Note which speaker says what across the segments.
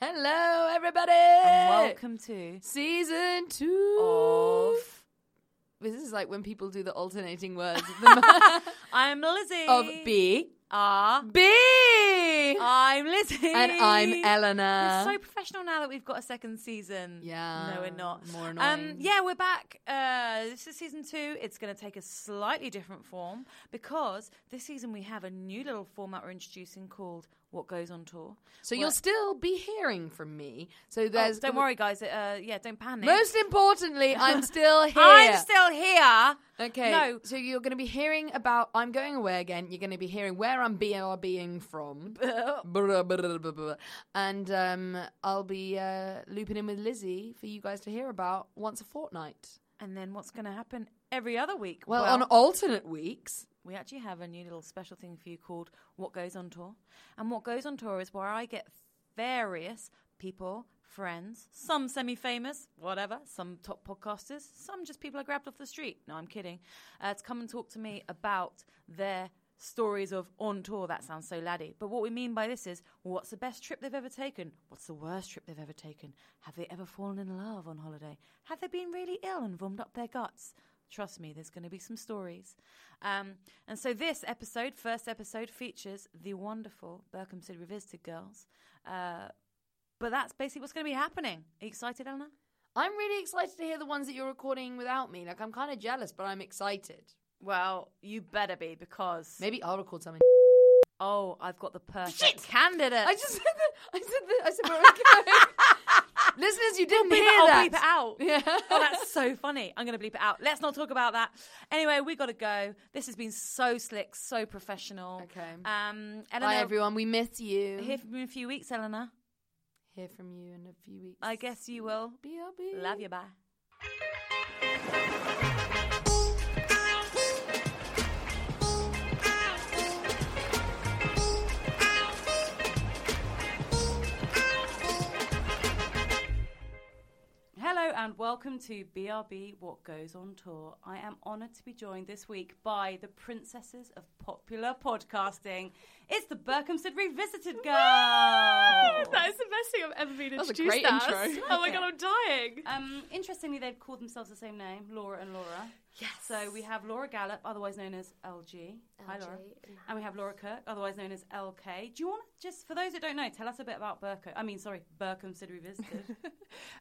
Speaker 1: Hello,
Speaker 2: everybody.
Speaker 1: And welcome to
Speaker 2: season two
Speaker 1: of.
Speaker 2: This is like when people do the alternating words
Speaker 1: I'm Lizzie.
Speaker 2: of B,
Speaker 1: R.
Speaker 2: B,
Speaker 1: I'm Lizzie.
Speaker 2: and I'm Eleanor.
Speaker 1: We're so professional now that we've got a second season.
Speaker 2: Yeah,
Speaker 1: No, we're not.
Speaker 2: more
Speaker 1: Um,
Speaker 2: annoying.
Speaker 1: yeah, we're back. Uh, this is season two. It's going to take a slightly different form because this season we have a new little format we're introducing called What Goes on Tour.
Speaker 2: so you'll still be hearing from me. So
Speaker 1: Oh,
Speaker 2: there's
Speaker 1: don't worry, guys. Uh, yeah, don't panic.
Speaker 2: Most importantly, I'm still here.
Speaker 1: I'm still here.
Speaker 2: Okay.
Speaker 1: No.
Speaker 2: So you're going to be hearing about I'm going away again. You're going to be hearing where I'm BRBing from. And um, I'll be uh, looping in with Lizzie for you guys to hear about once a fortnight.
Speaker 1: And then what's going to happen every other week?
Speaker 2: Well, on alternate weeks.
Speaker 1: We actually have a new little special thing for you called What Goes on Tour. And What Goes on Tour is where I get various people, friends, some semi famous, whatever, some top podcasters, some just people I grabbed off the street. No, I'm kidding. Uh, to come and talk to me about their stories of on tour. That sounds so laddie. But what we mean by this is what's the best trip they've ever taken? What's the worst trip they've ever taken? Have they ever fallen in love on holiday? Have they been really ill and vommed up their guts? Trust me, there's going to be some stories. Um, and so this episode, first episode, features the wonderful Berkhamsted Revisited girls. Uh, but that's basically what's going to be happening. Are you excited, Eleanor?
Speaker 2: I'm really excited to hear the ones that you're recording without me. Like, I'm kind of jealous, but I'm excited.
Speaker 1: Well, you better be because
Speaker 2: Maybe I'll record something.
Speaker 1: oh, I've got the perfect
Speaker 2: Shit!
Speaker 1: candidate.
Speaker 2: I just said that. I said that. I said I'm going. Listeners, you didn't
Speaker 1: bleep
Speaker 2: hear
Speaker 1: it, I'll bleep it out.
Speaker 2: Yeah.
Speaker 1: oh, that's so funny. I'm going to bleep it out. Let's not talk about that. Anyway, we got to go. This has been so slick, so professional.
Speaker 2: Okay.
Speaker 1: Um, Eleanor,
Speaker 2: Bye, everyone. We miss you.
Speaker 1: Hear from you in a few weeks, Eleanor.
Speaker 2: Hear from you in a few weeks.
Speaker 1: I guess you will.
Speaker 2: BRB.
Speaker 1: Love you. Bye. And welcome to BRB What Goes on Tour. I am honoured to be joined this week by the princesses of popular podcasting. It's the Berkhamsted Revisited Girls.
Speaker 3: That is the best thing I've ever been
Speaker 2: was a great
Speaker 3: as.
Speaker 2: intro.
Speaker 3: Oh my god, I'm dying.
Speaker 1: Um, interestingly, they've called themselves the same name, Laura and Laura.
Speaker 3: Yes.
Speaker 1: So we have Laura Gallup, otherwise known as LG. Hi, Laura. And we have Laura Kirk, otherwise known as LK. Do you want to just, for those that don't know, tell us a bit about Burko? I mean, sorry, Berkhamsted Revisited.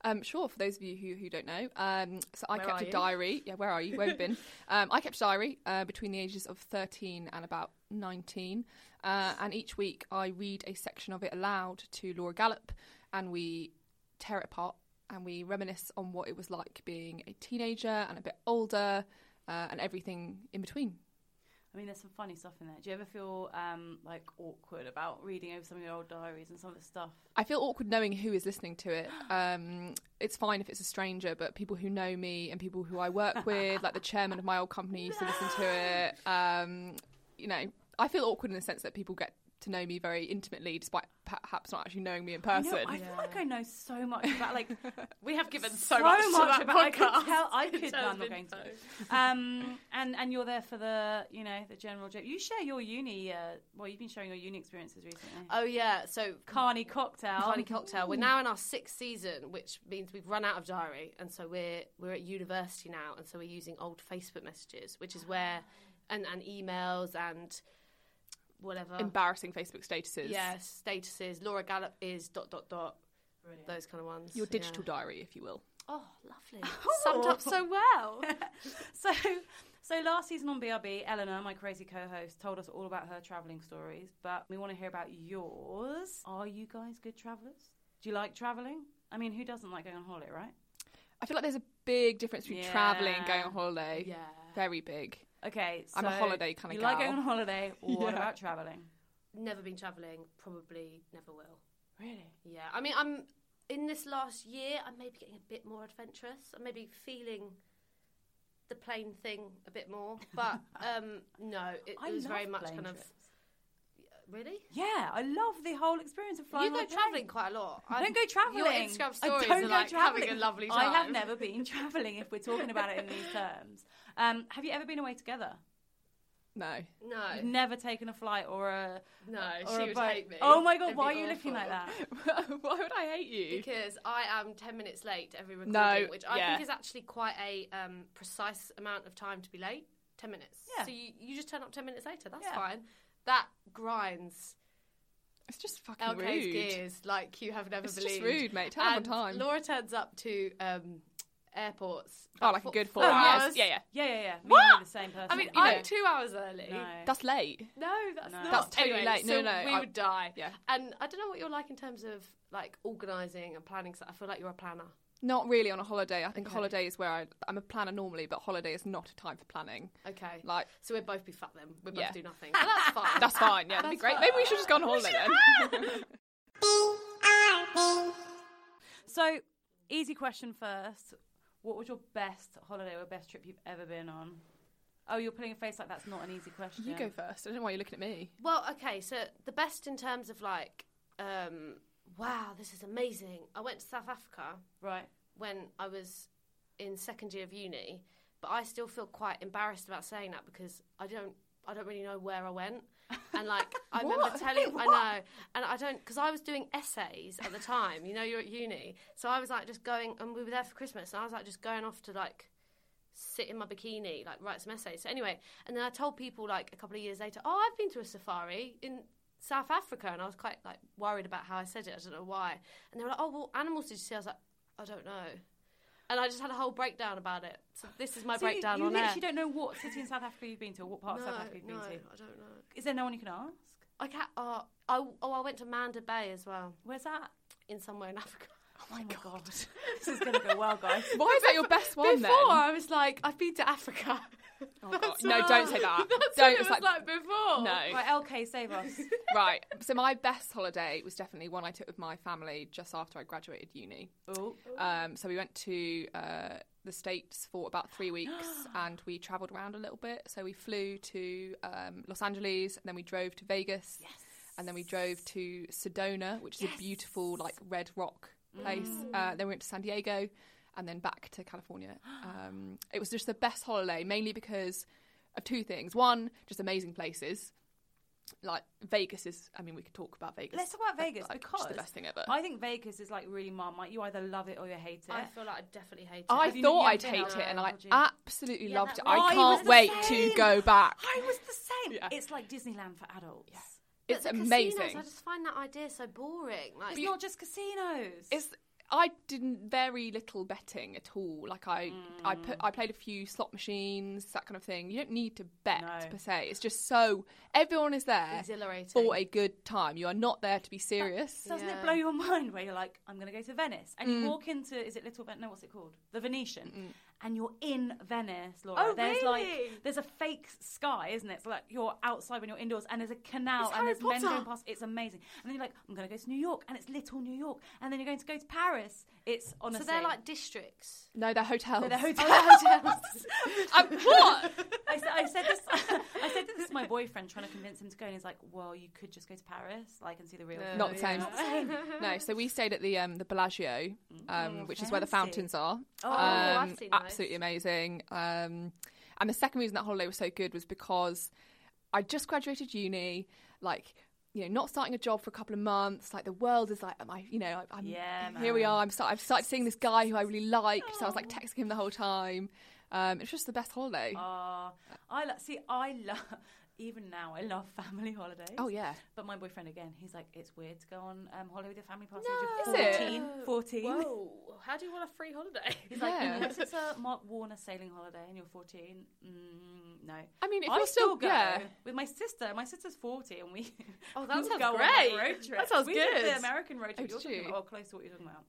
Speaker 3: Um, sure, for those of you who, who don't know, um, so I
Speaker 1: Where
Speaker 3: kept a
Speaker 1: you?
Speaker 3: diary. Yeah, where are you? Where have you been? Um, I kept a diary uh, between the ages of 13 and about 19. Uh, and each week I read a section of it aloud to Laura Gallup and we tear it apart and we reminisce on what it was like being a teenager and a bit older uh, and everything in between.
Speaker 1: I mean, there's some funny stuff in there. Do you ever feel um, like awkward about reading over some of your old diaries and some of the stuff?
Speaker 3: I feel awkward knowing who is listening to it. Um, it's fine if it's a stranger, but people who know me and people who I work with, like the chairman of my old company, used to listen to it. Um, you know, I feel awkward in the sense that people get to know me very intimately, despite perhaps not actually knowing me in
Speaker 1: I, know,
Speaker 3: person.
Speaker 1: I feel like I know so much about like
Speaker 4: We have given
Speaker 1: so,
Speaker 4: so, much, to that
Speaker 1: about. I could tell. I
Speaker 4: in
Speaker 1: could. No, I'm not going to.
Speaker 4: info.
Speaker 1: Um, and and you're there for the you know the general joke. You share your uni. Uh, well, you've been sharing your uni experiences recently.
Speaker 4: Oh yeah, so
Speaker 1: Carney cocktail.
Speaker 4: Carney Cocktail. We're now in our sixth season, which means we've run out of diary, and so we're we're at university now, and so we're using old Facebook messages, which is where and and emails and whatever.
Speaker 3: Embarrassing Facebook statuses.
Speaker 4: Yes, statuses. Laura Gallup is dot dot dot. Those kind of ones.
Speaker 3: Your
Speaker 4: yeah.
Speaker 3: digital diary, if you will.
Speaker 4: Oh, lovely. Summed up so well.
Speaker 1: So, so last season on BRB, Eleanor, my crazy co-host, told us all about her traveling stories, but we want to hear about yours. Are you guys good travelers? Do you like traveling? I mean, who doesn't like going on holiday, right?
Speaker 3: I feel like there's a big difference between
Speaker 1: Yeah.
Speaker 3: travelling and going on holiday.
Speaker 4: yeah.
Speaker 3: Very big.
Speaker 1: Okay, so
Speaker 3: I'm a holiday kinda guy.
Speaker 1: You like
Speaker 3: gal.
Speaker 1: going on holiday. What
Speaker 3: Yeah.
Speaker 1: about traveling?
Speaker 4: Never been travelling. Probably never will.
Speaker 1: Really?
Speaker 4: Yeah, I mean, I'm in this last year. I'm maybe getting a bit more adventurous. I'm maybe feeling the plane thing a bit more. But um, no, it, it was very much kind
Speaker 1: trips.
Speaker 4: of really.
Speaker 1: Yeah, I love the whole experience of flying.
Speaker 4: You go
Speaker 1: on a plane.
Speaker 4: travelling quite a lot.
Speaker 1: I don't go travelling.
Speaker 4: Your Instagram
Speaker 1: I
Speaker 4: stories
Speaker 1: don't
Speaker 4: are
Speaker 1: go
Speaker 4: like having
Speaker 1: travelling.
Speaker 4: a lovely
Speaker 1: I have never been travelling. If we're talking about it in these terms, um, have you ever been away together?
Speaker 3: No.
Speaker 4: No,
Speaker 1: You've never taken a flight or a
Speaker 4: no,
Speaker 1: or
Speaker 4: she
Speaker 1: a
Speaker 4: would
Speaker 1: boat.
Speaker 4: hate me.
Speaker 1: Oh my god,
Speaker 4: It'd
Speaker 1: why are
Speaker 4: be
Speaker 1: you looking like that?
Speaker 3: Why would I hate you?
Speaker 4: Because I am ten minutes late to every recording,
Speaker 3: No,
Speaker 4: which I
Speaker 3: yeah.
Speaker 4: think is actually quite a um, precise amount of time to be late. Ten minutes.
Speaker 1: Yeah.
Speaker 4: So you, you just turn up ten minutes later. That's
Speaker 1: Yeah.
Speaker 4: fine. That grinds
Speaker 3: It's just fucking
Speaker 4: LK's
Speaker 3: rude.
Speaker 4: gears like you have never
Speaker 3: It's
Speaker 4: believed.
Speaker 3: just rude, mate. Turn up on time.
Speaker 4: Laura turns up to um, airports.
Speaker 3: Oh,
Speaker 4: about
Speaker 3: like a good four
Speaker 4: four
Speaker 3: hours.
Speaker 4: hours.
Speaker 3: Yeah, yeah.
Speaker 1: Yeah, yeah, yeah. Me
Speaker 4: What?
Speaker 1: and you are the same person.
Speaker 4: I mean,
Speaker 1: you
Speaker 4: I'm
Speaker 1: know.
Speaker 4: two hours early.
Speaker 1: No.
Speaker 3: That's late.
Speaker 4: No, that's
Speaker 1: No.
Speaker 4: not.
Speaker 3: That's totally
Speaker 4: Anyway,
Speaker 3: late. No,
Speaker 4: so
Speaker 3: no,
Speaker 4: we
Speaker 3: I-
Speaker 4: would die.
Speaker 3: Yeah.
Speaker 4: And I don't know what you're like in terms of like organising and planning. So I feel like you're a planner.
Speaker 3: Not really on a holiday. I think
Speaker 4: Okay.
Speaker 3: a holiday is where I, I'm a planner normally, but holiday is not a time for planning.
Speaker 4: Okay.
Speaker 3: Like,
Speaker 4: So we'd both be fat then. We'd both
Speaker 3: Yeah.
Speaker 4: do nothing. But that's fine.
Speaker 3: that's fine. Yeah, that'd be
Speaker 4: That's
Speaker 3: great.
Speaker 4: fine.
Speaker 3: Maybe we should just go on holiday then.
Speaker 1: So, easy question first. What was your best holiday or best trip you've ever been on? Oh, you're putting a face like that's not an easy question.
Speaker 3: you go first. I don't know why you're looking at me.
Speaker 4: Well, okay, so the best in terms of like, um, wow, this is amazing. I went to South Africa
Speaker 1: Right.
Speaker 4: when I was in second year of uni, but I still feel quite embarrassed about saying that because I don't, I don't really know where I went. And like, I remember telling, I know, and I don't, because I was doing essays at the time. You know, you're at uni, so I was like just going, and we were there for Christmas, and I was like just going off to like sit in my bikini, like write some essays. So anyway, and then I told people like a couple of years later, oh, I've been to a safari in South Africa, and I was quite like worried about how I said it. I don't know why. And they were like, oh, well, animals did you see? I was like, I don't know. And I just had a whole breakdown about it. So this is my
Speaker 1: So you-
Speaker 4: breakdown
Speaker 1: you,
Speaker 4: on
Speaker 1: literally don't know what city in South Africa you've been to or what part
Speaker 4: no,
Speaker 1: of South Africa you've
Speaker 4: no,
Speaker 1: been to.
Speaker 4: I don't know.
Speaker 1: Is there no one you can ask?
Speaker 4: I can't. Uh, I, oh, I went to Manda Bay as well,
Speaker 1: Where's that?
Speaker 4: in somewhere in Africa.
Speaker 1: Oh my god. this is going to go well, guys.
Speaker 3: Why is that your best one
Speaker 4: Before
Speaker 3: then?
Speaker 4: I was like, I've been to Africa.
Speaker 3: Oh, God. No, don't say that.
Speaker 4: That's
Speaker 3: Don't.
Speaker 4: what it was
Speaker 3: like-
Speaker 4: like before.
Speaker 3: No.
Speaker 1: Right, LK, save us.
Speaker 3: right. So my best holiday was definitely one I took with my family just after I graduated uni.
Speaker 1: Ooh.
Speaker 3: Um, so we went to uh, the States for about three weeks and we travelled around a little bit. So we flew to um, Los Angeles and then we drove to Vegas. And then we drove to Sedona, which is a beautiful, like, red rock place. Uh, then we went to San Diego and then back to California. Um, it was just the best holiday, mainly because of two things. One, just amazing places. Like Vegas is, I mean, we could talk about Vegas.
Speaker 1: Let's talk about Vegas
Speaker 3: like,
Speaker 1: because
Speaker 3: just the best thing ever.
Speaker 1: I think Vegas is like really marmite. You either love it or you hate it.
Speaker 4: I feel like I definitely hate it.
Speaker 3: I
Speaker 1: Have
Speaker 3: thought I'd hate it, and I absolutely
Speaker 4: Yeah,
Speaker 3: loved it.
Speaker 4: that-
Speaker 3: I
Speaker 1: I
Speaker 3: can't wait
Speaker 1: same.
Speaker 3: to go back.
Speaker 1: I was the same.
Speaker 3: Yeah.
Speaker 1: It's like Disneyland for adults.
Speaker 4: But
Speaker 3: It's
Speaker 4: the
Speaker 3: amazing.
Speaker 4: Casinos, I just find that idea so boring. Like,
Speaker 1: It's not just casinos.
Speaker 3: It's I didn't very little betting at all. Like I, I put, mm. I played a few slot machines, that kind of thing. You don't need to bet
Speaker 1: No.
Speaker 3: per se. It's just so everyone is there
Speaker 4: Exhilarating.
Speaker 3: for a good time. You are not there to be serious.
Speaker 1: Doesn't
Speaker 4: Yeah.
Speaker 1: it blow your mind where you're like, I'm going to go to Venice, and you mm. walk into, is it Little Venice? No, what's it called? The Venetian, mm. And you're in Venice, Laura.
Speaker 4: Oh,
Speaker 1: there's
Speaker 4: really?
Speaker 1: like there's a fake sky, isn't it? It's like you're outside when you're indoors, and there's a canal,
Speaker 4: It's
Speaker 1: and
Speaker 4: Harry
Speaker 1: there's men going past. It's amazing. And then you're like, I'm going to go to New York, and it's little New York, and then you're going to go to Paris. It's honestly.
Speaker 4: So they're like districts.
Speaker 3: No, they're hotels.
Speaker 1: No, they're hotels.
Speaker 3: Um, what?
Speaker 1: I said, I said this. I said this to my boyfriend, trying to convince him to go, and he's like, "Well, you could just go to Paris, like, and see the real." thing."
Speaker 3: Not the same.
Speaker 1: Not.
Speaker 3: No, so we stayed at the um, the Bellagio, um, which is where the fountains are.
Speaker 4: Oh,
Speaker 3: um,
Speaker 4: I've seen those.
Speaker 3: Absolutely amazing. Um, and the second reason that holiday was so good was because I just graduated uni, like you know, not starting a job for a couple of months. Like the world is like, am I, you know, I'm,
Speaker 1: Yeah,
Speaker 3: here we are. I'm start, I've started seeing this guy who I really liked, so I was like texting him the whole time. Um, it's just the best holiday.
Speaker 1: Uh, I lo- see. I love. Even now, I love family holidays.
Speaker 3: oh yeah,
Speaker 1: But my boyfriend again, he's like, it's weird to go on um, holiday with your family past
Speaker 3: No.
Speaker 1: the age
Speaker 3: Is
Speaker 1: of
Speaker 3: it?
Speaker 1: 14. 14.
Speaker 4: Whoa! How do you want a free holiday?
Speaker 1: He's like,
Speaker 3: Yeah.
Speaker 1: unless it's a Mark Warner sailing holiday and you're 14, mm, no.
Speaker 3: I mean, if
Speaker 1: I
Speaker 3: you're still,
Speaker 1: go
Speaker 3: yeah,
Speaker 1: with my sister. My sister's 40, and we.
Speaker 4: Oh, that
Speaker 1: we
Speaker 4: sounds
Speaker 1: go
Speaker 4: great.
Speaker 1: like, road trips.
Speaker 4: That sounds
Speaker 1: we did
Speaker 4: good.
Speaker 1: the American road trip.
Speaker 3: Oh,
Speaker 1: you're
Speaker 3: did
Speaker 1: talking
Speaker 3: you?
Speaker 1: about, oh, close to what you're talking about.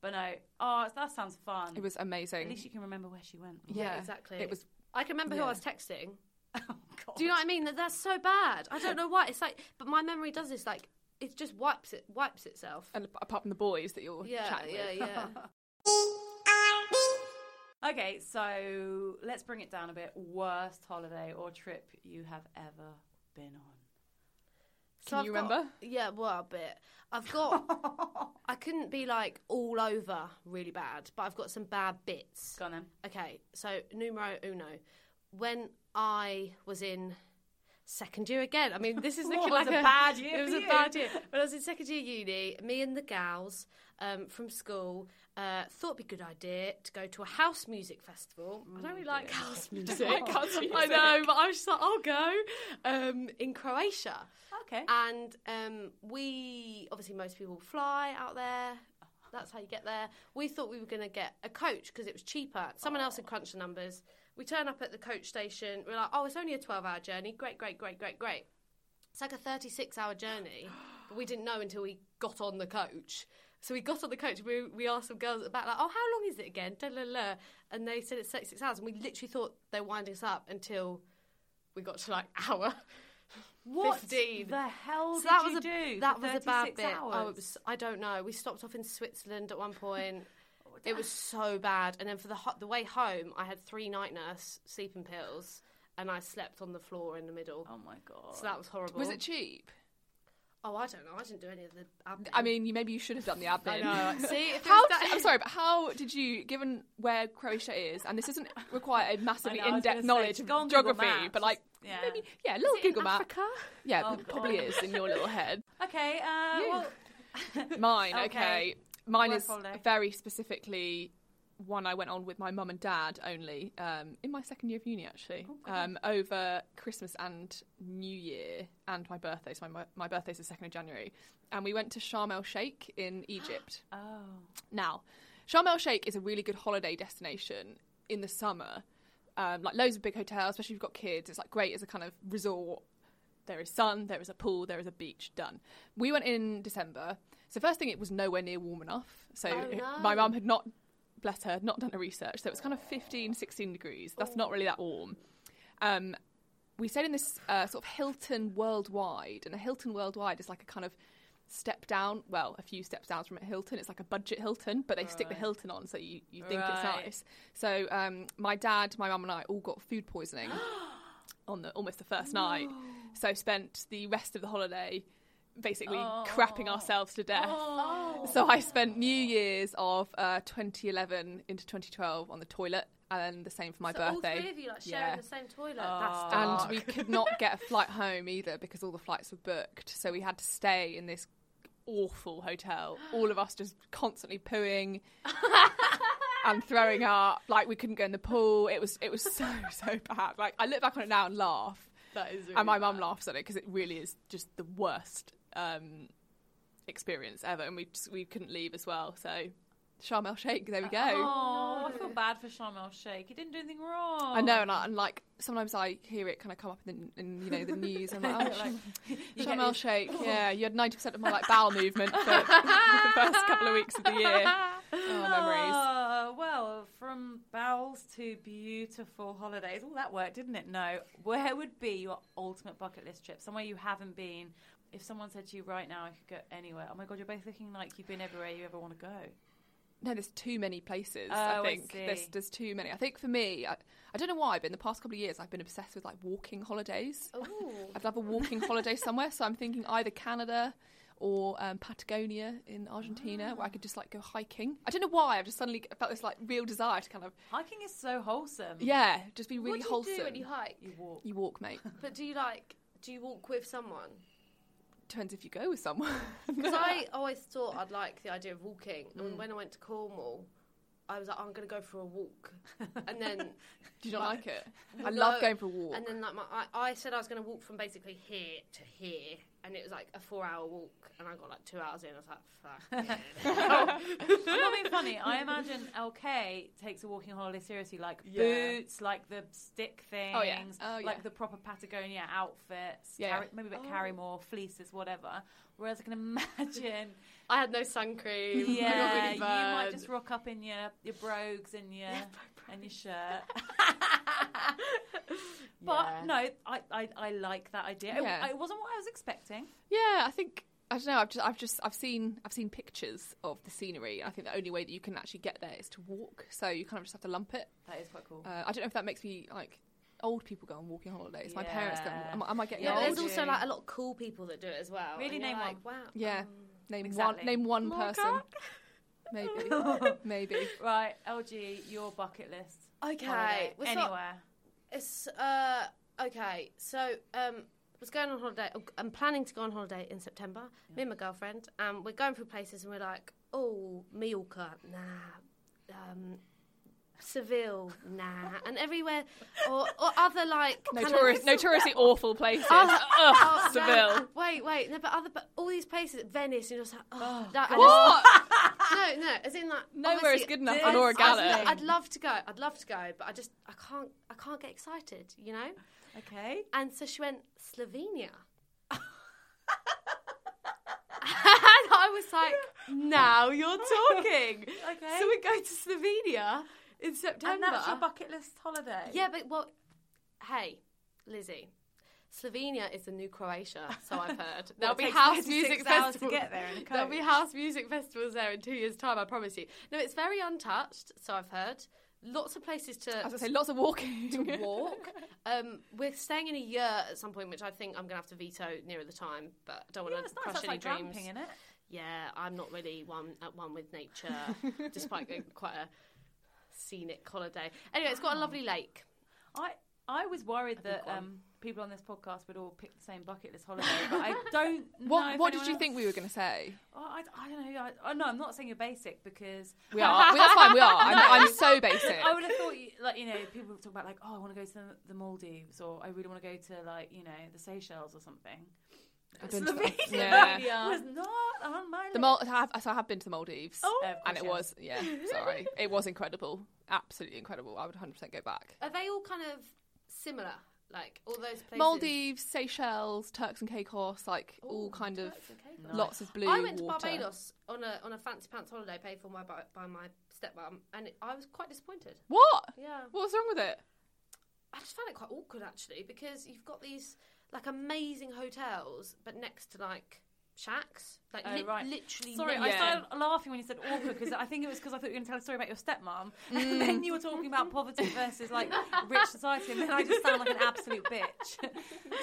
Speaker 1: But no, oh, that sounds fun.
Speaker 3: it was amazing.
Speaker 1: At least you can remember where she went.
Speaker 3: yeah,
Speaker 4: exactly.
Speaker 3: It was
Speaker 4: I can remember who I was texting.
Speaker 1: Oh, God.
Speaker 4: Do you know what I mean? That That's so bad. I don't know why. It's like, but my memory does this. Like, it just wipes it, wipes itself.
Speaker 3: and apart from the boys that you're
Speaker 4: Yeah,
Speaker 3: chatting
Speaker 4: yeah,
Speaker 3: with.
Speaker 4: yeah.
Speaker 1: Okay, so let's bring it down a bit. Worst holiday or trip you have ever been on?
Speaker 4: So
Speaker 3: Can
Speaker 4: I've
Speaker 3: you
Speaker 4: got-
Speaker 3: remember?
Speaker 4: Yeah, well, a bit. I've got. I couldn't be like all over really bad, but I've got some bad bits.
Speaker 1: Go on then.
Speaker 4: Okay, so numero uno. When I was in second year again, I mean, this is looking like
Speaker 1: it was a bad year
Speaker 4: It was a
Speaker 1: you.
Speaker 4: bad year. When I was in second year uni, me and the gals um, from school uh, thought it'd be a good idea to go to a house music festival. I don't really like house music.
Speaker 3: House music.
Speaker 4: I know, but I was just like, I'll go um, in Croatia.
Speaker 1: Okay.
Speaker 4: And um, we obviously most people fly out there. That's how you get there. We thought we were going to get a coach because it was cheaper. Someone else had crunched the numbers. We turn up at the coach station. We're like, oh, it's only a twelve-hour journey. Great, great, great, great, great. It's like a thirty-six-hour journey, but we didn't know until we got on the coach. So we got on the coach. We, we asked some girls about like, oh, how long is it again? Da, la, la. And they said it's thirty-six hours. And we literally thought they were winding us up until we got to like hour.
Speaker 1: What
Speaker 4: 15.
Speaker 1: the hell
Speaker 4: So
Speaker 1: did
Speaker 4: that
Speaker 1: you
Speaker 4: was a,
Speaker 1: do?
Speaker 4: That was a bad bit.
Speaker 1: Hours?
Speaker 4: Oh, was. I don't know. We stopped off in Switzerland at one point. It was so bad. And then for the ho- the way home, I had three night nurse sleeping pills, and I slept on the floor in the middle.
Speaker 1: Oh my god.
Speaker 4: So that was horrible.
Speaker 3: Was it cheap?
Speaker 4: Oh, I don't know. I didn't do any of the. Admin.
Speaker 3: I mean, you, maybe you should have done the admin.
Speaker 4: I know. See, if
Speaker 3: how,
Speaker 4: that,
Speaker 3: I'm sorry, but how did you, given where Croatia is, and this doesn't require a massively
Speaker 1: know,
Speaker 3: in-depth
Speaker 1: gonna say,
Speaker 3: knowledge of geography,
Speaker 1: Maps.
Speaker 3: but like
Speaker 1: Yeah.
Speaker 3: maybe yeah, a little
Speaker 4: Is it
Speaker 3: Google map.
Speaker 4: Africa?
Speaker 3: Yeah,
Speaker 1: Oh,
Speaker 3: probably is in your little head.
Speaker 1: Okay. Uh,
Speaker 3: You.
Speaker 1: well,
Speaker 3: Mine,
Speaker 1: Okay.
Speaker 3: okay. Mine is
Speaker 1: holiday.
Speaker 3: very specifically one I went on with my mum and dad only um, in my second year of uni, actually,
Speaker 1: Oh,
Speaker 3: um, over Christmas and New Year and my birthday. So my, my birthday's the 2nd of January. And we went to Sharm el Sheikh in Egypt.
Speaker 1: oh.
Speaker 3: Now, Sharm el Sheikh is a really good holiday destination in the summer. Um, like loads of big hotels, especially if you've got kids. It's like great as a kind of resort. There is sun, there is a pool, there is a beach. Done. We went in December. So first thing, it was nowhere near warm enough. So
Speaker 4: Oh, no.
Speaker 3: my mum had not, bless her, not done a research. So it was kind of 15, 16 degrees. That's not really that warm. Um, we stayed in this uh, sort of Hilton Worldwide, and a Hilton Worldwide is like a kind of step down. Well, a few steps down from a Hilton. It's like a budget Hilton, but they stick the Hilton on, so you, you think it's nice. So um, my dad, my mum, and I all got food poisoning on the almost the first night. So spent the rest of the holiday basically crapping ourselves to death. So I spent New Year's of uh, 2011 into 2012 on the toilet, and then the same for my
Speaker 4: So all
Speaker 3: birthday.
Speaker 4: three of you like sharing
Speaker 3: Yeah.
Speaker 4: the same toilet.
Speaker 1: Oh.
Speaker 4: That's
Speaker 3: and we could not get a flight home either because all the flights were booked. So we had to stay in this awful hotel. All of us just constantly pooing and throwing up. Like we couldn't go in the pool. It was it was so so bad. Like I look back on it now and laugh.
Speaker 4: That is
Speaker 3: and my mum laughs at it because it really is just the worst um, experience ever, and we just, we couldn't leave as well. So Sharm el Sheikh, there we go.
Speaker 1: Oh, I feel bad for Sharm el Sheikh. He didn't do anything wrong.
Speaker 3: I know, and, I, and like sometimes I hear it kind of come up in, the, in you know the news. I'm like, oh,
Speaker 1: You
Speaker 3: Sharm el Sheikh, yeah, you had ninety percent of my like bowel movement for, for the first couple of weeks of the year. Oh, memories.
Speaker 1: Well, from bowels to beautiful holidays. All that work, didn't it? No. Where would be your ultimate bucket list trip? Somewhere you haven't been. If someone said to you right now, I could go anywhere. Oh my god, you're both looking like you've been everywhere you ever want to go.
Speaker 3: No, there's too many places.
Speaker 1: Oh,
Speaker 3: I
Speaker 1: I
Speaker 3: think there's
Speaker 1: see.
Speaker 3: there's too many. I think for me, I, I don't know why, but in the past couple of years, I've been obsessed with like walking holidays. I'd love a walking holiday somewhere. So I'm thinking either Canada or um, Patagonia in Argentina, where I could just like go hiking. I don't know why. I've just suddenly felt this like real desire to kind of
Speaker 1: Hiking is so wholesome.
Speaker 3: yeah, just be really
Speaker 4: what do you
Speaker 3: wholesome.
Speaker 4: do when you hike?
Speaker 1: You walk.
Speaker 3: You walk, mate.
Speaker 4: But do you like? Do you walk with someone?
Speaker 3: Depends if you go with someone.
Speaker 4: Because I always thought I'd like the idea of walking,
Speaker 3: Mm.
Speaker 4: and when I went to Cornwall, I was like, I'm going to go for a walk, and then
Speaker 3: Do you not like it? I
Speaker 4: No.
Speaker 3: love going for a walk.
Speaker 4: and then like my, I, I said I was going to walk from basically here to here, and it was like a four-hour walk, and I got like two hours in. I was like, fuck.
Speaker 1: I'm not being funny. I imagine LK takes a walking holiday seriously, like
Speaker 3: Yeah.
Speaker 1: boots, like the stick things,
Speaker 3: Oh, yeah. Oh,
Speaker 1: like
Speaker 3: yeah.
Speaker 1: the proper Patagonia outfits,
Speaker 3: Yeah.
Speaker 1: carry, maybe a bit oh. carry more fleeces, whatever. Whereas I can imagine,
Speaker 4: I had no sun cream. I got
Speaker 1: yeah,
Speaker 4: really
Speaker 1: you might
Speaker 4: burned.
Speaker 1: just rock up in your your brogues and your and your shirt. but
Speaker 3: Yeah.
Speaker 1: no, I, I I like that idea. It-
Speaker 3: Yeah.
Speaker 1: It, wasn't what I was expecting.
Speaker 3: Yeah, I think I don't know. I've just, I've just, I've seen, I've seen pictures of the scenery. I think the only way that you can actually get there is to walk. So you kind of just have to lump it.
Speaker 1: That is quite cool.
Speaker 3: Uh, I don't know if that makes me like old people go on walking holidays. My parents go.
Speaker 1: Yeah.
Speaker 3: Am, I- am I getting
Speaker 4: Yeah, but
Speaker 3: old?
Speaker 4: there's also like a lot of cool people that do it as well.
Speaker 1: Really
Speaker 4: and you're
Speaker 1: name
Speaker 4: like, Wow.
Speaker 3: yeah,
Speaker 4: um,
Speaker 3: name
Speaker 1: exactly.
Speaker 3: one, name one
Speaker 4: Laura
Speaker 3: person.
Speaker 4: Clark?
Speaker 3: Maybe, maybe.
Speaker 1: right, LG, your bucket list.
Speaker 4: Okay,
Speaker 1: holiday,
Speaker 4: well, so-
Speaker 1: anywhere.
Speaker 4: It's uh okay. So um, was going on holiday. I'm planning to go on holiday in September. Me and my girlfriend, and we're going through places, and we're like, oh, Mallorca, nah. Um, Seville, nah, and everywhere, or, or other like
Speaker 3: Notorious, notoriously awful places.
Speaker 4: Oh,
Speaker 3: Ugh,
Speaker 4: oh, no,
Speaker 3: Seville.
Speaker 4: Wait, wait, no, but other, but all these places, Venice, and you're just like, oh, oh that,
Speaker 3: What?
Speaker 4: just- no, no, as in like
Speaker 3: Nowhere is good enough
Speaker 1: this
Speaker 3: for Laura
Speaker 1: is
Speaker 3: Gallop.
Speaker 1: thing.
Speaker 4: I'd love to go. I'd love to go, but I just I can't I can't get excited, you know.
Speaker 1: Okay.
Speaker 4: And so she went Slovenia. and I was like, now you're talking.
Speaker 1: Okay.
Speaker 4: So we go to Slovenia in September.
Speaker 1: And that's your bucket list holiday.
Speaker 4: yeah, but well, hey, Lizzie. Slovenia is the new Croatia, so I've heard. There'll be house music festivals.
Speaker 1: there in a
Speaker 4: There'll be house music festivals there in two years' time. I promise you. No, it's very untouched, so I've heard. Lots of places to
Speaker 3: I was gonna say lots of walking.
Speaker 4: to walk. um, we're staying in a year at some point, which I think I'm going to have to veto nearer the time. But I don't want to
Speaker 1: nice.
Speaker 4: crush
Speaker 1: That's
Speaker 4: any
Speaker 1: like
Speaker 4: dreams. Yeah, I'm not really one at one with nature, despite being quite a scenic holiday. Anyway, it's got a lovely lake.
Speaker 1: I I was worried that um, people on this podcast would all pick the same bucket list holiday, but I don't. know
Speaker 3: What
Speaker 1: if
Speaker 3: What did
Speaker 1: anyone
Speaker 3: you
Speaker 1: else-
Speaker 3: think we were going to say?
Speaker 1: Oh, I, I don't know. I, oh, no, I'm not saying you're basic because
Speaker 3: We are. That's fine. We are. I'm, I'm so basic.
Speaker 1: I would have thought, you, like you know, people would talk about like, oh, I want to go to the, the Maldives, or I really want to go to like you know the Seychelles or something.
Speaker 3: I've been to the-
Speaker 1: Slovenia
Speaker 3: yeah.
Speaker 1: was not on my
Speaker 3: The
Speaker 1: list.
Speaker 3: Mal- I have, so I have been to the Maldives,
Speaker 1: Oh,
Speaker 3: and it
Speaker 1: course,
Speaker 3: was yeah. Sorry, it was incredible, absolutely incredible. I would 100 percent go back.
Speaker 4: Are they all kind of similar? Like all those places?
Speaker 3: Maldives, Seychelles, Turks and Caicos, like all kind of
Speaker 4: Turks and Caicos.
Speaker 3: lots of blue
Speaker 4: I went to
Speaker 3: water.
Speaker 4: Barbados on a on a fancy pants holiday paid for my by, by my stepmom, and it, I was quite disappointed.
Speaker 3: What?
Speaker 4: Yeah,
Speaker 3: What was wrong with it?
Speaker 4: I just found it quite awkward actually because you've got these like amazing hotels, but next to like shacks, like
Speaker 1: Oh,
Speaker 4: li-
Speaker 1: right.
Speaker 4: literally.
Speaker 1: Sorry,
Speaker 4: next-
Speaker 1: I started laughing when you said awkward because I think it was because I thought you were going to tell a story about your stepmom, mm. and then you were talking about poverty versus like rich society, and then I just sound like an absolute bitch.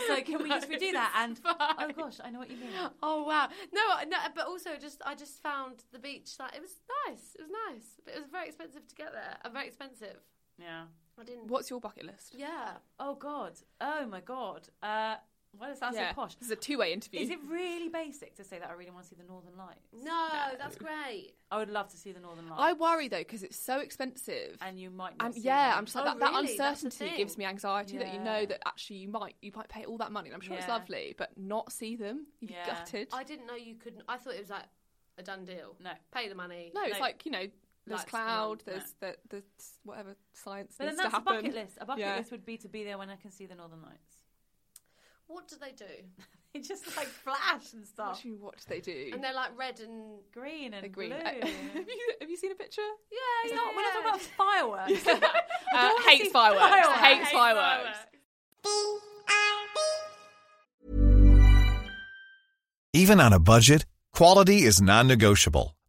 Speaker 1: so can we just redo that? And oh gosh, I know what you mean.
Speaker 4: Oh wow! No, no, but also just I just found the beach like it was nice. It was nice, but it was very expensive to get there. And very expensive.
Speaker 1: Yeah.
Speaker 4: I didn't.
Speaker 3: What's your bucket list?
Speaker 4: Yeah.
Speaker 1: Oh god. Oh my god. Uh, why does that sound
Speaker 3: yeah,
Speaker 1: so posh?
Speaker 3: this is a two-way interview.
Speaker 1: Is it really basic to say that I really want to see the Northern Lights?
Speaker 4: No, that's great.
Speaker 1: I would love to see the Northern Lights.
Speaker 3: I worry though because it's so expensive.
Speaker 1: and you might not
Speaker 3: And
Speaker 1: see
Speaker 3: yeah,
Speaker 1: them.
Speaker 3: I'm just like
Speaker 4: Oh,
Speaker 3: that, that
Speaker 4: really? That's the
Speaker 3: uncertainty gives me anxiety that you know that actually you might you might pay all that money and I'm sure it's lovely, but not see them. You'd
Speaker 1: Yeah.
Speaker 3: be gutted.
Speaker 4: I didn't know you could. I thought it was like a done deal.
Speaker 1: No.
Speaker 4: Pay the money.
Speaker 3: no, it's
Speaker 1: no.
Speaker 3: like you know, there's
Speaker 4: Lights
Speaker 3: cloud,
Speaker 1: no.
Speaker 3: there's the, the whatever science
Speaker 1: But then
Speaker 3: needs
Speaker 1: that's
Speaker 3: to
Speaker 1: a
Speaker 3: happen.
Speaker 1: bucket list. A bucket
Speaker 3: Yeah.
Speaker 1: list would be to be there when I can see the Northern Lights.
Speaker 4: What do they do?
Speaker 1: They just like flash and stuff.
Speaker 3: What do you- what do they do?
Speaker 4: And they're like red and
Speaker 1: Green and
Speaker 3: green.
Speaker 1: blue.
Speaker 3: Uh, have, you, have you seen a picture?
Speaker 4: yeah,
Speaker 1: He's
Speaker 4: yeah,
Speaker 1: not, we're not talking about fireworks.
Speaker 3: Uh, hates fireworks.
Speaker 1: fireworks.
Speaker 3: Hates
Speaker 1: Hates
Speaker 3: fireworks.
Speaker 5: Even on a budget, quality is non-negotiable.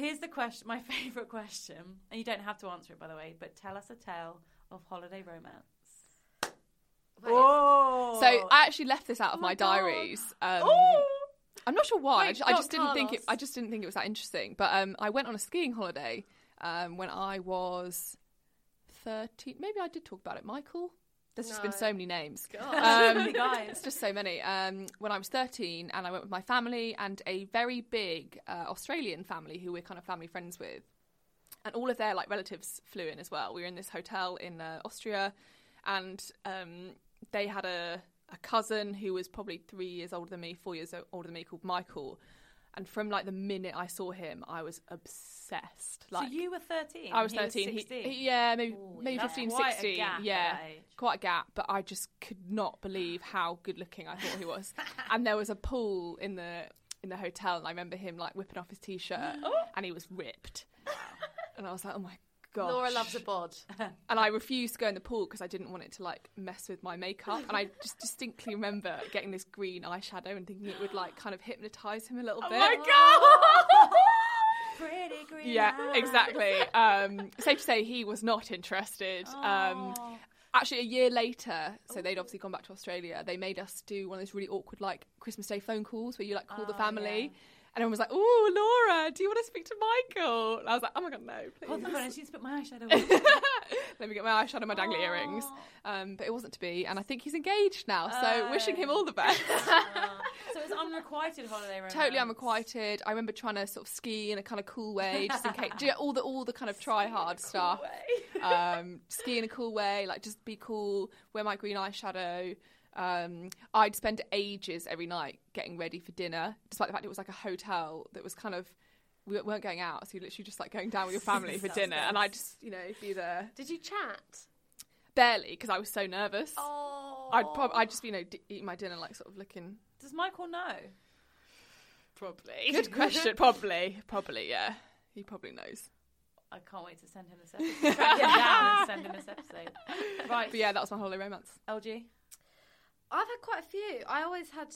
Speaker 1: Here's the question, my favourite question, and you don't have to answer it, by the way. But tell us a tale of holiday romance.
Speaker 4: Wait.
Speaker 1: Oh,
Speaker 3: So I actually left this out of
Speaker 1: Oh
Speaker 3: my,
Speaker 1: my
Speaker 3: diaries. Um,
Speaker 1: oh,
Speaker 3: I'm not sure why. I just, I just didn't think it. I just didn't think it was that interesting. But um, I went on a skiing holiday um, when I was 13. Maybe I did talk about it. Michael. There's just been so many names. Um. It's just so many. Um, when I was 13, and I went with my family and a very big uh, Australian family who we're kind of family friends with, and all of their like relatives flew in as well. We were in this hotel in uh, Austria, and um, they had a a cousin who was probably three years older than me, four years older than me, called Michael. And from like the minute I saw him, I was obsessed. Like
Speaker 1: so you were 13.
Speaker 3: I was
Speaker 1: he
Speaker 3: 13. He- he- yeah, maybe
Speaker 1: Ooh,
Speaker 3: maybe 15,
Speaker 1: quite a
Speaker 3: 16.
Speaker 1: gap
Speaker 3: yeah, quite a gap. But I just could not believe how good looking I thought he was. and there was a pool in the in the hotel, and I remember him like whipping off his t-shirt, oh. and he was ripped. and I was like, oh my god.
Speaker 4: Laura loves a bod.
Speaker 3: And I refused to go in the pool because I didn't want it to like mess with my makeup. And I just distinctly remember getting this green eyeshadow and thinking it would like kind of hypnotise him a little bit. Oh my god.
Speaker 1: Pretty green.
Speaker 3: Yeah,
Speaker 1: eyes.
Speaker 3: exactly. Um, safe to say he was not interested. Um, actually, a year later, so they'd obviously gone back to Australia. They made us do one of those really awkward like Christmas Day phone calls where you like call the
Speaker 1: Oh,
Speaker 3: family.
Speaker 1: yeah.
Speaker 3: And everyone was like, "Oh, Laura, do you want to speak to Michael?" And I was like, "Oh my god, no, please."
Speaker 1: the phone. I need to put my eyeshadow on.
Speaker 3: Let me get my eyeshadow, and my dangly earrings. Um, but it wasn't to be, and I think he's engaged now. So wishing him all the best.
Speaker 1: so it's unrequited holiday romance.
Speaker 3: totally unrequited. I remember trying to sort of ski in a kind of cool way, just in case. do all the all the kind of try hard stuff. um, ski in a cool way, like just be cool. Wear my green eyeshadow. Um, I'd spend ages every night getting ready for dinner, despite the fact it was like a hotel that was kind of. We weren't going out, so you're literally just like going down with your family for dinner, and
Speaker 1: nice.
Speaker 3: I just, you know, be there
Speaker 4: Did you chat?
Speaker 3: barely because I was so nervous.
Speaker 4: Oh.
Speaker 3: I'd probably, I'd just, be you know, d- eat my dinner like sort of looking.
Speaker 1: Does Michael know?
Speaker 4: probably.
Speaker 3: Good question. probably, probably, yeah. He probably knows.
Speaker 1: I can't wait to send him this episode. Track him down and send him this episode. Right.
Speaker 3: But yeah, that was my holiday romance.
Speaker 1: LG.
Speaker 4: I've had quite a few. I always had,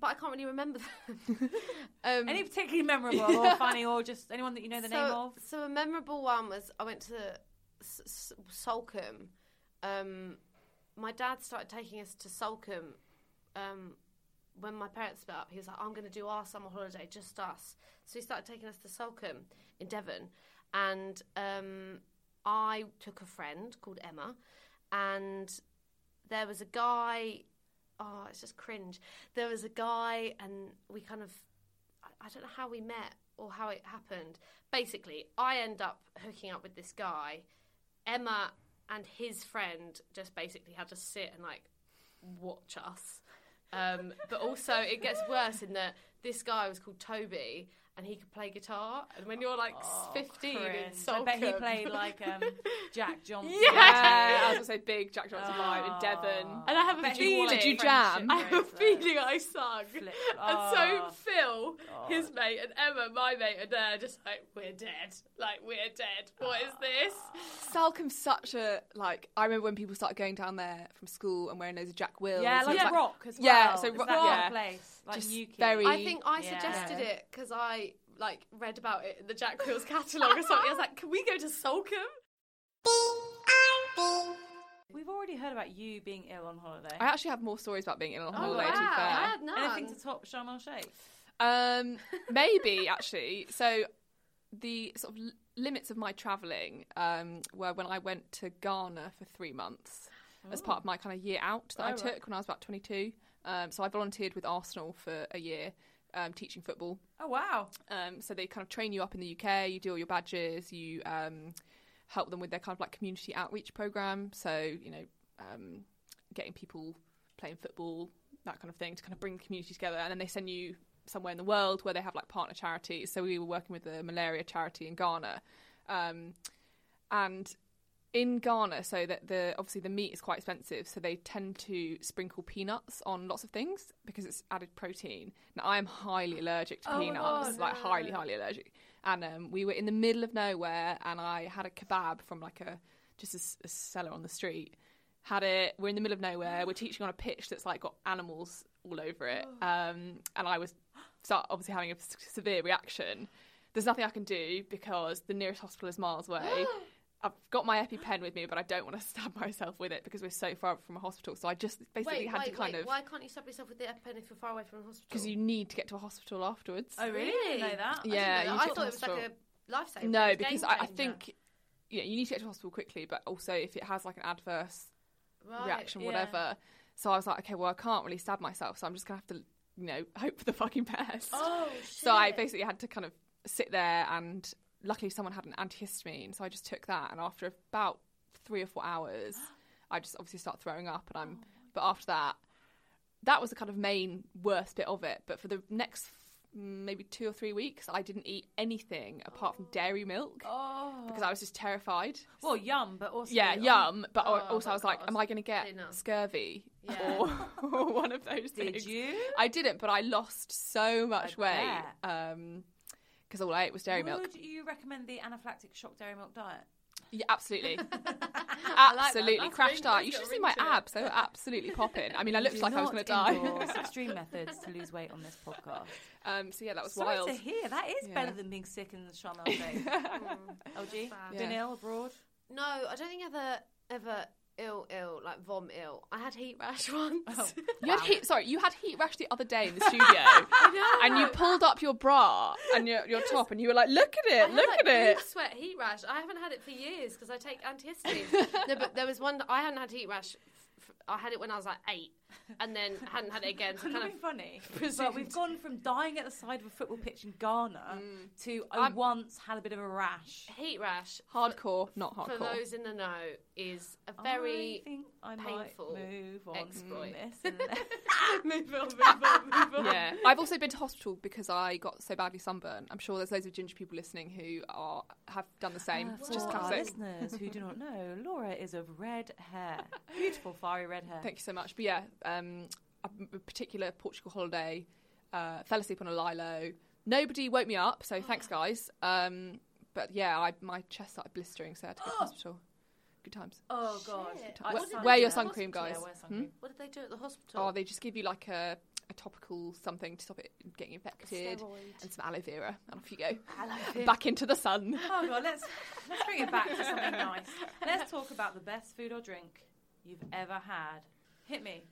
Speaker 4: but I can't really remember them. um,
Speaker 1: Any particularly memorable or funny or just anyone that you know the
Speaker 4: so,
Speaker 1: name of?
Speaker 4: So a memorable one was I went to S- S- Salcombe. Um, my dad started taking us to Salcombe um, when my parents split up. He was like, "I'm going to do our summer holiday, just us." So he started taking us to Salcombe in Devon, and um, I took a friend called Emma, and there was a guy. Oh, it's just cringe. There was a guy, and we kind of I- don't know how we met or how it happened. Basically, I end up hooking up with this guy. Emma and his friend just basically had to sit and like watch us. Um, but also, it gets worse in that this guy was called Toby. And he could play guitar, and when you're like 15 in
Speaker 1: Oh, Cringe. I bet he played like um, Jack Johnson.
Speaker 4: Yeah.
Speaker 3: Yeah, I was gonna say big Jack Johnson vibe
Speaker 1: Oh.
Speaker 3: in Devon.
Speaker 4: And I have a feeling.
Speaker 1: he wore, like,
Speaker 3: Did you jam?
Speaker 4: I have a feeling I sung.
Speaker 1: Flip-
Speaker 4: And
Speaker 1: Oh.
Speaker 4: so Phil, his mate, and Emma, my mate, are there just like, we're dead. Like, we're dead. What is this?
Speaker 3: Salcombe's such a like. I remember when people started going down there from school and wearing those of Jack Wills.
Speaker 1: Yeah,
Speaker 3: and
Speaker 1: like
Speaker 3: it's
Speaker 1: rock as well.
Speaker 3: Yeah, so
Speaker 1: Is
Speaker 3: ro-
Speaker 1: that
Speaker 3: yeah.
Speaker 1: place? Like
Speaker 3: Just
Speaker 1: Newquay?
Speaker 3: very-
Speaker 4: I think I
Speaker 1: Yeah.
Speaker 4: suggested it because I like read about it in the Jack Wills catalogue or something. I was like, can we go to Salcombe?
Speaker 1: We've already heard about you being ill on holiday.
Speaker 3: I actually have more stories about being ill on
Speaker 4: Oh,
Speaker 3: holiday.
Speaker 4: wow.
Speaker 3: To be
Speaker 4: I had none.
Speaker 1: Anything to top Sharm el Sheikh?
Speaker 3: Um, maybe actually. So the sort of l- limits of my travelling um, were when I went to Ghana for three months as part of my kind of year out that I
Speaker 1: Oh,
Speaker 3: took
Speaker 1: right.
Speaker 3: when I was about 22. Um, so I volunteered with Arsenal for a year um, teaching football.
Speaker 1: Oh wow!
Speaker 3: Um, so they kind of train you up in the UK. You do all your badges. You um, help them with their kind of like community outreach program. So you know, um, getting people playing football, that kind of thing, to kind of bring the community together. And then they send you somewhere in the world where they have like partner charities. So we were working with the malaria charity in Ghana, um, and in Ghana, so that the obviously the meat is quite expensive, so they tend to sprinkle peanuts on lots of things because it's added protein. Now I am highly allergic to
Speaker 4: Oh
Speaker 3: peanuts, like highly, highly allergic. And um, we were in the middle of nowhere, and I had a kebab from like a just a seller on the street. Had it. We're in the middle of nowhere. We're teaching on a pitch that's like got animals all over it, um, and I was start obviously having a severe reaction. There's nothing I can do because the nearest hospital is miles away. I've got my EpiPen with me, but I don't want to stab myself with it because we're so far from a hospital. So I just basically
Speaker 4: Wait,
Speaker 3: had
Speaker 4: wait,
Speaker 3: to kind
Speaker 4: wait.
Speaker 3: of
Speaker 4: Why can't you stab yourself with the EpiPen if you're far away from a hospital?
Speaker 3: because you need to get to a hospital afterwards.
Speaker 1: Oh really? I didn't know that.
Speaker 4: I
Speaker 3: Yeah,
Speaker 4: know that. I
Speaker 3: took
Speaker 4: thought it was like
Speaker 3: hospital.
Speaker 4: a lifesaver.
Speaker 3: No, because I, I think you know you need to get to a hospital quickly, but also if it has like an adverse
Speaker 4: Right,
Speaker 3: reaction,
Speaker 1: yeah.
Speaker 3: whatever. So I was like, okay, well I can't really stab myself, so I'm just gonna have to you know hope for the fucking best.
Speaker 4: Oh shit!
Speaker 3: so I basically had to kind of sit there, and luckily someone had an antihistamine, so I just took that, and after about three or four hours, I just obviously start throwing up, and I'm. Oh. but after that, that was the kind of main worst bit of it. But for the next maybe two or three weeks, I didn't eat anything apart from dairy milk
Speaker 1: Oh.
Speaker 3: because I was just terrified.
Speaker 1: Well, yum, but also
Speaker 3: Yeah,
Speaker 1: oh,
Speaker 3: yum. But
Speaker 4: Oh,
Speaker 3: also, I was like, am I going to get scurvy
Speaker 4: Yeah.
Speaker 3: or, one of those
Speaker 1: Did
Speaker 3: things?
Speaker 1: you?
Speaker 3: I didn't, but I lost so much
Speaker 1: I
Speaker 3: weight
Speaker 1: bet.
Speaker 3: Um, because all I ate was dairy
Speaker 1: Would
Speaker 3: milk.
Speaker 1: Would you recommend the anaphylactic shock dairy milk diet?
Speaker 3: Yeah, absolutely, absolutely.
Speaker 4: That's
Speaker 3: Crash diet. You should see my
Speaker 4: to it.
Speaker 3: abs; they were absolutely popping. I mean, I looked like I was going to die.
Speaker 1: endorse extreme methods to lose weight on this podcast.
Speaker 3: Um, so yeah, that was
Speaker 1: Sorry
Speaker 3: wild.
Speaker 1: to hear. That is
Speaker 3: Yeah.
Speaker 1: better than being sick in the Sharm el Sheikh. LG,
Speaker 4: Bad.
Speaker 1: been
Speaker 3: Yeah.
Speaker 1: ill abroad?
Speaker 4: No, I don't think I've ever ever ill ill like vom ill. I had heat rash once.
Speaker 1: Oh.
Speaker 3: You had heat. Sorry, you had heat rash the other day in the studio, and you pulled up your bra and your your top, and you were like, "Look at
Speaker 4: I
Speaker 3: it!
Speaker 4: had,
Speaker 3: Look
Speaker 4: like,
Speaker 3: at it!"
Speaker 4: sweat heat rash. I haven't had it for years because I take antihistamines. no, but there was one I hadn't had heat rash. F- f- I had it when I was like eight, and then hadn't had it again. So kind of
Speaker 1: being funny, but we've gone from dying at the side of a football pitch in Ghana to I
Speaker 3: I'm-
Speaker 1: once had a bit of a rash.
Speaker 4: heat rash.
Speaker 3: Hardcore, not hardcore.
Speaker 4: For those in the know, is a very
Speaker 1: think I
Speaker 4: painful
Speaker 1: might move on
Speaker 4: exploit.
Speaker 1: from this.
Speaker 4: Move on, move on, move on.
Speaker 3: Yeah, I've also been to hospital because I got so badly sunburned. I'm sure there's loads of ginger people listening who are have done the same.
Speaker 1: Uh,
Speaker 3: It's
Speaker 1: for
Speaker 3: just
Speaker 1: our listeners who do not know, Laura is of red hair, beautiful fiery red hair.
Speaker 3: Thank you so much. But yeah, um, a a particular Portugal holiday, uh, fell asleep on a lilo. Nobody woke me up, so thanks guys. Um, but yeah, I, my chest started blistering, so I had to go to the hospital. Good times.
Speaker 1: Oh god,
Speaker 4: Shit.
Speaker 1: I-
Speaker 3: Wear- wear your sun cream,
Speaker 1: Yeah,
Speaker 3: guys.
Speaker 1: wear sun
Speaker 3: Hmm?
Speaker 4: What did they do at the hospital?
Speaker 3: Oh, they just give you like a, a topical something to stop it getting infected,
Speaker 4: Steroid.
Speaker 3: and some aloe vera, and off you go. Back into the sun.
Speaker 1: Oh god, let's let's bring it back to something nice. Let's talk about the best food or drink you've ever had. Hit me.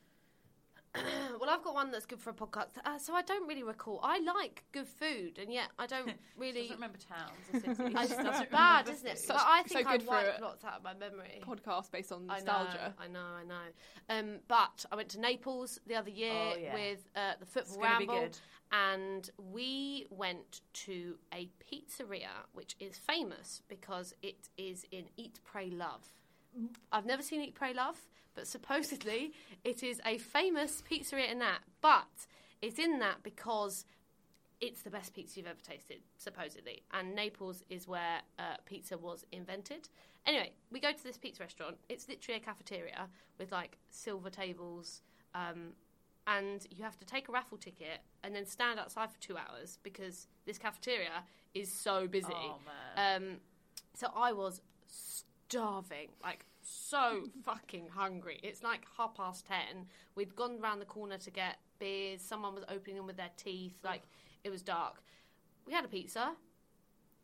Speaker 4: well, I've got one that's good for a podcast. Uh, so I don't really recall. I like good food, and yet I don't really.
Speaker 1: doesn't remember towns or cities.
Speaker 4: I,
Speaker 1: She doesn't
Speaker 4: that's bad, isn't it?
Speaker 3: Such-
Speaker 4: but I
Speaker 3: so
Speaker 4: think
Speaker 3: good
Speaker 4: I
Speaker 3: for
Speaker 4: wiped lots out of my memory.
Speaker 3: Podcast based on
Speaker 4: I
Speaker 3: nostalgia.
Speaker 4: know, I know, I know. Um, but I went to Naples the other year
Speaker 1: Oh, yeah.
Speaker 4: with uh, the football
Speaker 1: It's gonna be
Speaker 4: ramble,
Speaker 1: good.
Speaker 4: and we went to a pizzeria which is famous because it is in Eat, Pray, Love, I've never seen Eat, Pray, Love, but supposedly it is a famous pizzeria in that. But it's in that because it's the best pizza you've ever tasted, supposedly. And Naples is where uh, pizza was invented. Anyway, we go to this pizza restaurant. It's literally a cafeteria with like silver tables. Um, and you have to take a raffle ticket and then stand outside for two hours because this cafeteria is so busy.
Speaker 1: Oh,
Speaker 4: Um, so I was starving, like so fucking hungry. It's like half past ten. We'd gone round the corner to get beers. Someone was opening them with their teeth. Like it was dark. We had a pizza.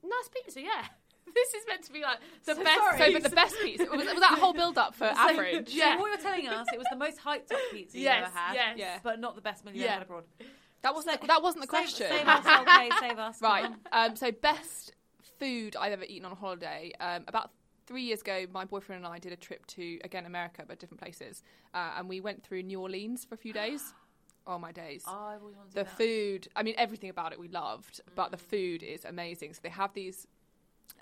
Speaker 4: Nice pizza, yeah. This is meant to be like the
Speaker 1: So
Speaker 4: best.
Speaker 1: sorry.
Speaker 3: So, but the best pizza was, was that whole build up for average?
Speaker 1: So, so what you're telling us, it was the most hyped up pizza
Speaker 4: Yes,
Speaker 1: you ever had,
Speaker 4: yes.
Speaker 3: Yeah.
Speaker 1: but not the best meal you
Speaker 3: Yeah.
Speaker 1: ever had abroad.
Speaker 3: That wasn't the, that wasn't the question.
Speaker 1: Save, save us, okay, save us. come
Speaker 3: Right.
Speaker 1: on.
Speaker 3: Um, so best food I've ever eaten on a holiday. Um, about three years ago, my boyfriend and I did a trip to again America, but different places, uh, and we went through New Orleans for a few days. oh my days!
Speaker 1: Oh, I always to
Speaker 3: the
Speaker 1: that.
Speaker 3: food. I mean, everything about it we loved, but the food is amazing. So they have these.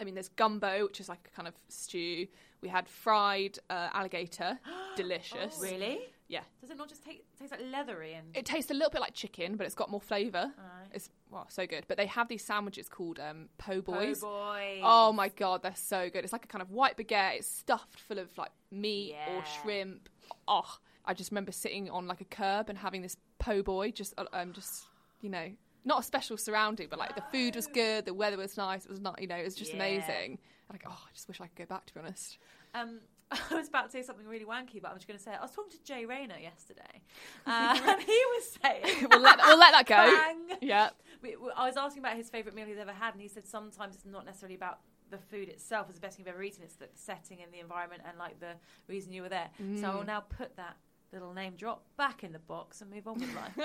Speaker 3: I mean, there's gumbo, which is like a kind of stew. We had fried uh, alligator, delicious.
Speaker 1: Really?
Speaker 3: Yeah.
Speaker 1: Does it not just take, taste like leathery and?
Speaker 3: It tastes a little bit like chicken, but it's got more flavour.
Speaker 1: Alright.
Speaker 3: It's well, so good. But they have these sandwiches called um, po' boys.
Speaker 1: boy.
Speaker 3: Oh my god, they're so good. It's like a kind of white baguette. It's stuffed full of like meat or shrimp. Oh, I just remember sitting on like a curb and having this po' boy. Just uh, um, just you know, not a special surrounding, but like the food was good, the weather was nice. It was not, you know, it was just
Speaker 1: Yeah.
Speaker 3: amazing. Like, oh, I just wish I could go back. To be honest.
Speaker 1: Um, I was about to say something really wanky, but I'm just going to say it. I was talking to Jay Rayner yesterday, uh, and he was saying,
Speaker 3: we'll let we'll let that go.
Speaker 1: Bang.
Speaker 3: Yeah.
Speaker 1: We, we- I was asking about his favourite meal he's ever had, and he said sometimes it's not necessarily about the food itself as the best thing you've ever eaten. It's the setting and the environment and like the reason you were there. So I will now put that little name drop back in the box and move on with life.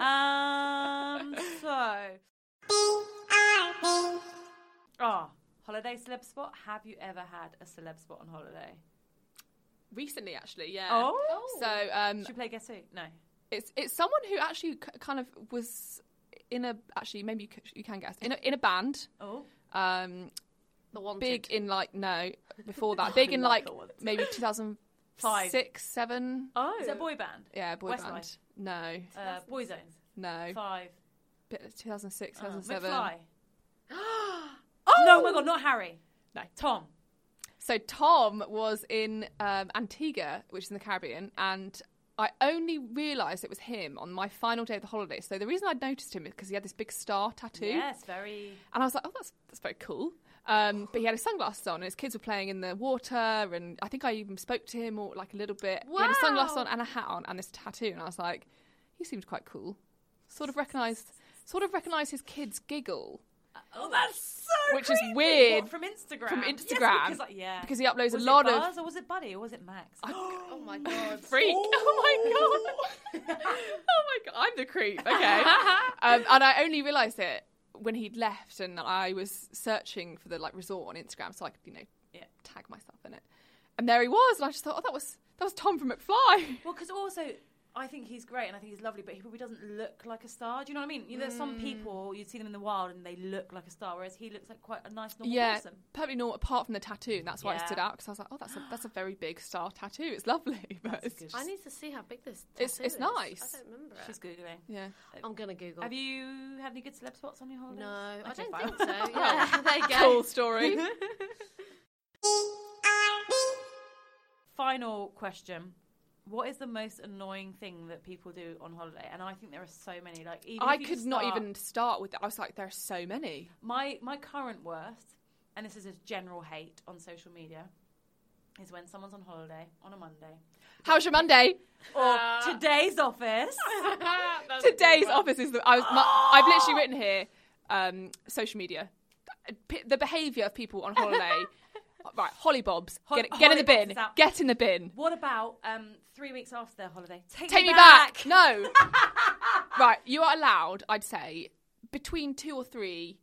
Speaker 1: um, so. Oh, holiday celeb spot. Have you ever had a celeb spot on holiday?
Speaker 3: Recently, actually, yeah.
Speaker 1: Oh.
Speaker 3: So um,
Speaker 1: Should we play Guess Who? No.
Speaker 3: It's it's someone who actually k- kind of was in a actually maybe you, c- you can guess in a in a band.
Speaker 1: Oh.
Speaker 3: Um,
Speaker 4: The wanted.
Speaker 3: big in like no before that big in like maybe two thousand
Speaker 1: Five.
Speaker 3: six seven.
Speaker 1: Oh. Is it a boy band?
Speaker 3: Yeah, boy
Speaker 1: Westlife.
Speaker 3: band. No,
Speaker 1: Uh, Boyzones.
Speaker 3: no.
Speaker 1: Five.
Speaker 3: 2006, 2007.
Speaker 1: Uh. McFly. oh no! my God, not Harry.
Speaker 3: No.
Speaker 1: Tom.
Speaker 3: So Tom was in um, Antigua, which is in the Caribbean, and I only realised it was him on my final day of the holiday. So the reason I'd noticed him is because he had this big star tattoo.
Speaker 1: Yes, very.
Speaker 3: And I was like, oh, that's, that's very cool. Um, but he had his sunglasses on, and his kids were playing in the water, and I think I even spoke to him or like a little bit. He had a sunglasses on and a hat on, and this tattoo, and I was like, he seemed quite cool. Sort of recognised, sort of recognised his kids' giggle
Speaker 1: Oh, that's so.
Speaker 3: Which is weird.
Speaker 1: What, from Instagram.
Speaker 3: from
Speaker 1: Yes,
Speaker 3: Instagram
Speaker 1: because, like, yeah.
Speaker 3: because he uploads
Speaker 1: was
Speaker 3: a lot
Speaker 1: it
Speaker 3: of
Speaker 1: Buzz or was it Buddy or was it Max?
Speaker 4: oh my god.
Speaker 3: freak. Oh my god! oh my god! I'm the creep. Okay. um, and I only realised it when he'd left, and I was searching for the like resort on Instagram so I could, you know,
Speaker 1: Yeah.
Speaker 3: tag myself in it. And there he was, and I just thought, oh, that was that was Tom from McFly.
Speaker 1: Well, because also I think he's great and I think he's lovely, but he probably doesn't look like a star. Do you know what I mean? You know, There's
Speaker 3: Mm.
Speaker 1: some people you'd see them in the wild and they look like a star, whereas he looks like quite a nice normal
Speaker 3: yeah,
Speaker 1: person.
Speaker 3: perfectly normal. Apart from the tattoo, and that's why it
Speaker 1: Yeah.
Speaker 3: stood out because I was like, oh, that's a that's a very big star tattoo. It's lovely, but it's,
Speaker 1: good.
Speaker 4: I need to see how big this.
Speaker 3: It's-
Speaker 4: tattoo
Speaker 3: it's
Speaker 4: is.
Speaker 3: nice.
Speaker 4: I don't remember it.
Speaker 1: She's googling.
Speaker 3: yeah.
Speaker 4: I'm gonna Google.
Speaker 1: Have you had any good celeb spots on your holidays?
Speaker 4: No, I
Speaker 1: Okay,
Speaker 4: don't
Speaker 1: fine.
Speaker 4: think so. Yeah, there you go.
Speaker 3: Cool story.
Speaker 1: Final question. What is the most annoying thing that people do on holiday? And I think there are so many. Like even
Speaker 3: I could
Speaker 1: just
Speaker 3: not even start with that. I was like, there are so many.
Speaker 1: My my current worst, and this is a general hate on social media, is when someone's on holiday on a Monday.
Speaker 3: How's your Monday?
Speaker 1: Or today's office.
Speaker 3: Today's office is the. I was. My, I've literally written here. Um, social media, the behaviour of people on holiday. right, hollybobs.
Speaker 1: Hol-
Speaker 3: get, get in the bin. Get in the bin.
Speaker 1: What about um, three weeks after their holiday? Take,
Speaker 3: Take me back. No. right, you are allowed. I'd say between two or three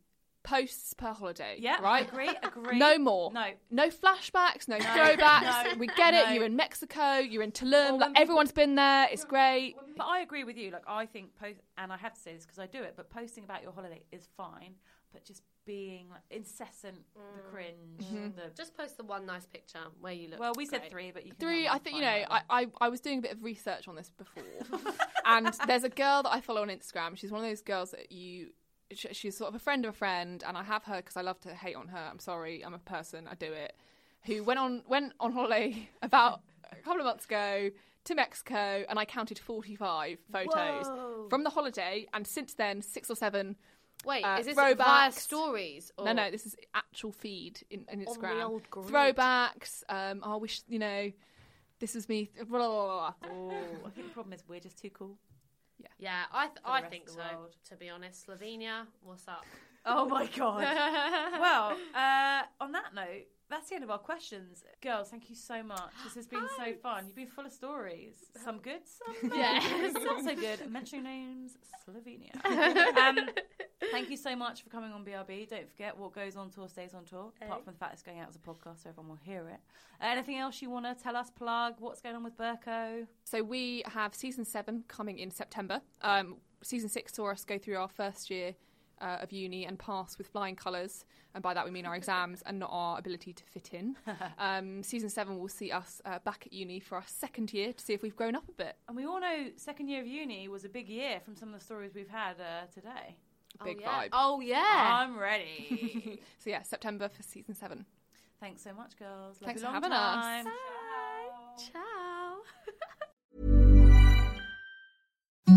Speaker 3: posts per holiday.
Speaker 1: Yeah,
Speaker 3: right.
Speaker 1: agree, agree.
Speaker 3: No more.
Speaker 1: No.
Speaker 3: no flashbacks, no, throwbacks.
Speaker 1: no,
Speaker 3: we get it.
Speaker 1: no.
Speaker 3: You're in Mexico. You're in Tulum. Like,
Speaker 1: when
Speaker 3: everyone's been there. It's great.
Speaker 1: But I agree with you. Like I think post, and I have to say this because I do it. But posting about your holiday is fine. But just being like, incessant, the mm. cringe, mm-hmm. the
Speaker 4: Just post the one nice picture where you look.
Speaker 1: well, we said three, but you can
Speaker 3: Three. I think you know. I, I I was doing a bit of research on this before, and there's a girl that I follow on Instagram. She's one of those girls that you. Sh- She's sort of a friend of a friend, and I have her because I love to hate on her. I'm sorry, I'm a person. I do it. Who went on went on holiday about a couple of months ago to Mexico, and I counted 45 photos from the holiday, and since then six or seven.
Speaker 4: Wait,
Speaker 3: uh,
Speaker 4: is this via stories? Or...
Speaker 3: No, no, this is actual feed in, in Instagram. Throwbacks. Um, oh, I wish you know. This is me. Blah, blah, blah, blah.
Speaker 1: Oh, I think the problem is we're just too cool.
Speaker 4: Yeah, yeah, I th- I think so.
Speaker 1: world.
Speaker 4: To be honest, Slovenia, what's up?
Speaker 1: Oh my god. well, uh, on that note, that's the end of our questions. Girls, thank you so much. This has been so fun. You've been full of stories. Some good, some
Speaker 4: Yeah.
Speaker 1: not so good. Mention names, Slovenia. um, thank you so much for coming on BRB. Don't forget what goes on tour stays on tour. Apart from the fact it's going out as a podcast, so everyone will hear it. Uh, anything else you want to tell us? Plug what's going on with Berko?
Speaker 3: So we have season seven coming in September. Um, season six saw us go through our first year uh, of uni and pass with flying colours, and by that we mean our exams and not our ability to fit in. Um, season seven will see us uh, back at uni for our second year to see if we've grown up a bit.
Speaker 1: And we all know second year of uni was a big year from some of the stories we've had uh, today.
Speaker 3: Big
Speaker 4: oh, yeah.
Speaker 3: vibe.
Speaker 4: Oh yeah.
Speaker 1: I'm ready.
Speaker 3: So yeah, September for season seven.
Speaker 1: Thanks so much, girls. Love
Speaker 3: Thanks for
Speaker 1: long
Speaker 3: having us.
Speaker 1: time.
Speaker 4: Ciao.